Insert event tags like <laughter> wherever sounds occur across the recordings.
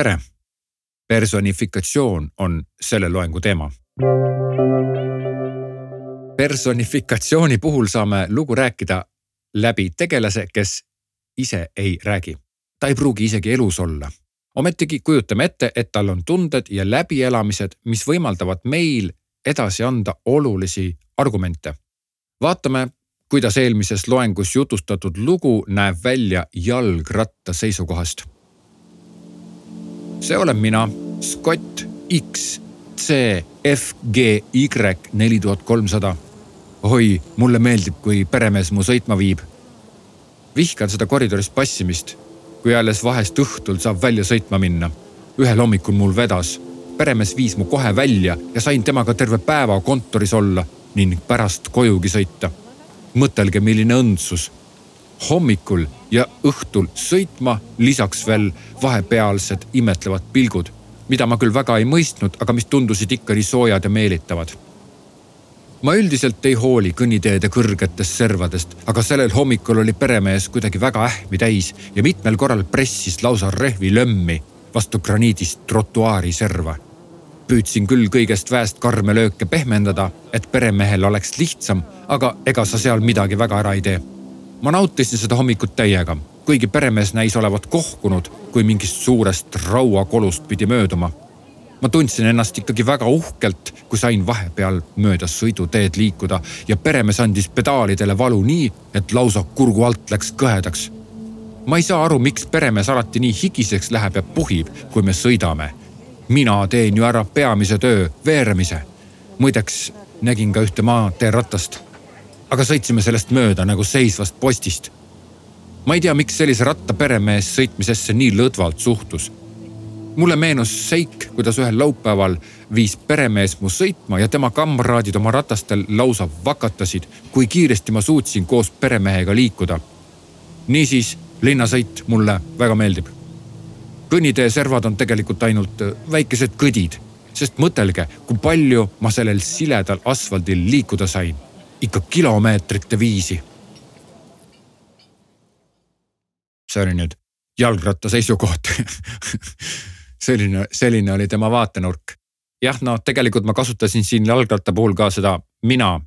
tere. personifikatsioon on selle loengu teema. personifikatsiooni puhul saame lugu rääkida läbi tegelase, kes ise ei räägi. ta ei pruugi isegi elus olla. ometigi kujutame ette, et tal on tunded ja läbielamised, mis võimaldavad meil edasi anda olulisi argumente. vaatame, kuidas eelmises loengus jutustatud lugu näeb välja jalgratta seisukohast. See olen mina, Scott X C F G Y neli tuhat kolmsada. oi, mulle meeldib, kui peremees mu sõitma viib. vihkan seda koridoris passimist, kui alles vahest õhtul saab välja sõitma minna. ühel hommikul mul vedas peremees viis mu kohe välja ja sain temaga terve päeva kontoris olla ning pärast kojugi sõita. mõtelge, milline õndsus. Hommikul ja õhtul sõitma, lisaks veel vahepealsed imetlevad pilgud, mida ma küll väga ei mõistnud, aga mis tundusid ikka nii soojad ja meelitavad ma üldiselt ei hooli kõnniteede kõrgetest servadest, aga sellel hommikul oli peremees kuidagi väga ähmi täis ja mitmel korral pressis lausa rehvi lömmi vastu graniidist trotuaari serva püüdsin küll kõigest väest karme lööke pehmendada, et peremehel oleks lihtsam, aga ega sa seal midagi väga ära ei tee. Ma nautisin seda hommikut täiega, kuigi peremees näis olevat kohkunud, kui mingist suurest rauakolust pidi mööduma. ma tundsin ennast ikkagi väga uhkelt, kui sain vahepeal mööda sõiduteed liikuda ja peremees andis pedaalidele valu nii, et lausa kurgu alt läks kõhedaks ma ei saa aru, miks peremees alati nii higiseks läheb ja puhib, kui me sõidame mina teen ju ära peamise töö, veeremise. muideks nägin ka ühte maanteeratast. Aga sõitsime sellest mööda nagu seisvast postist. ma ei tea, miks sellise ratta peremees sõitmisesse nii lõdvalt suhtus. mulle meenus seik, kuidas ühel laupäeval viis peremees mu sõitma ja tema kamraadid oma ratastel lausa vakatasid, kui kiiresti ma suutsin koos peremehega liikuda. niisiis, linnasõit mulle väga meeldib kõnnitee servad on tegelikult ainult äh, väikesed kõdid, sest mõtelge, kui palju ma sellel siledal asfaldil liikuda sain, ikka kilomeetrite viisi. see oli nüüd jalgratta seisukoht <laughs> selline, selline oli tema vaatenurk. jah, no tegelikult ma kasutasin siin jalgratta puhul ka seda mina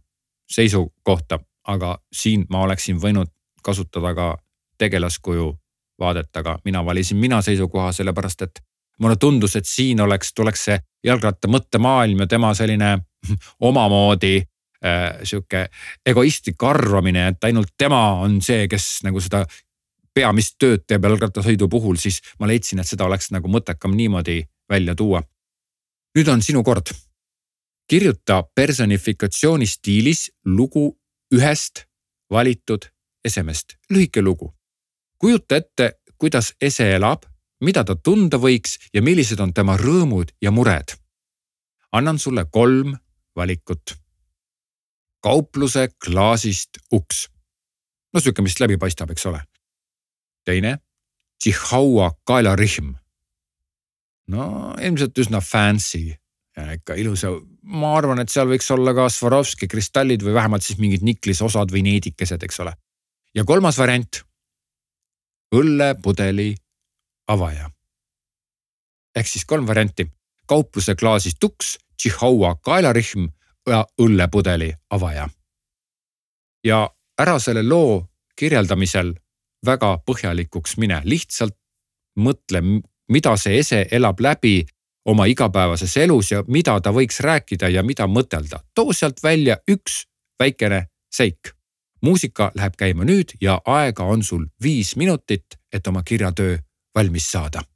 seisukohta, aga siin ma oleksin võinud kasutada ka tegelaskuju vaadet, aga mina valisin mina seisukoha, sellepärast et mulle tundus, et siin oleks, tuleks see jalgratta mõttemaailm ja tema selline <laughs> omamoodi äh, sihuke egoistlik arvamine, et ainult tema on see, kes nagu seda peamist tööd teeb jalgrattasõidu puhul, siis ma leidsin, et seda oleks nagu mõttekam niimoodi välja tuua. nüüd on sinu kord. kirjuta personifikatsiooni stiilis lugu ühest valitud esemest, lühike lugu kujuta ette, kuidas ese elab, mida ta tunda võiks ja millised on tema rõõmud ja mured. annan sulle kolm valikut. Kaupluse klaasist uks. no sihuke, mis läbi paistab, eks ole. teine, Chihuahua kaelarihm. no ilmselt üsna fancy ja ikka ilus ja ma arvan, et seal võiks olla ka Swarovski kristallid või vähemalt siis mingid niklisosad või needikesed, eks ole. ja kolmas variant õllepudeli avaja. ehk siis kolm varianti, kaupluse klaasist tuks, Chihuahua kaelarihm õllepudeli avaja. ja ära selle loo kirjeldamisel väga põhjalikuks mine, lihtsalt mõtle, mida see ese elab läbi oma igapäevases elus ja mida ta võiks rääkida ja mida mõtelda. too sealt välja üks väikene seik muusika läheb käima nüüd ja aega on sul viis minutit, et oma kirjatöö valmis saada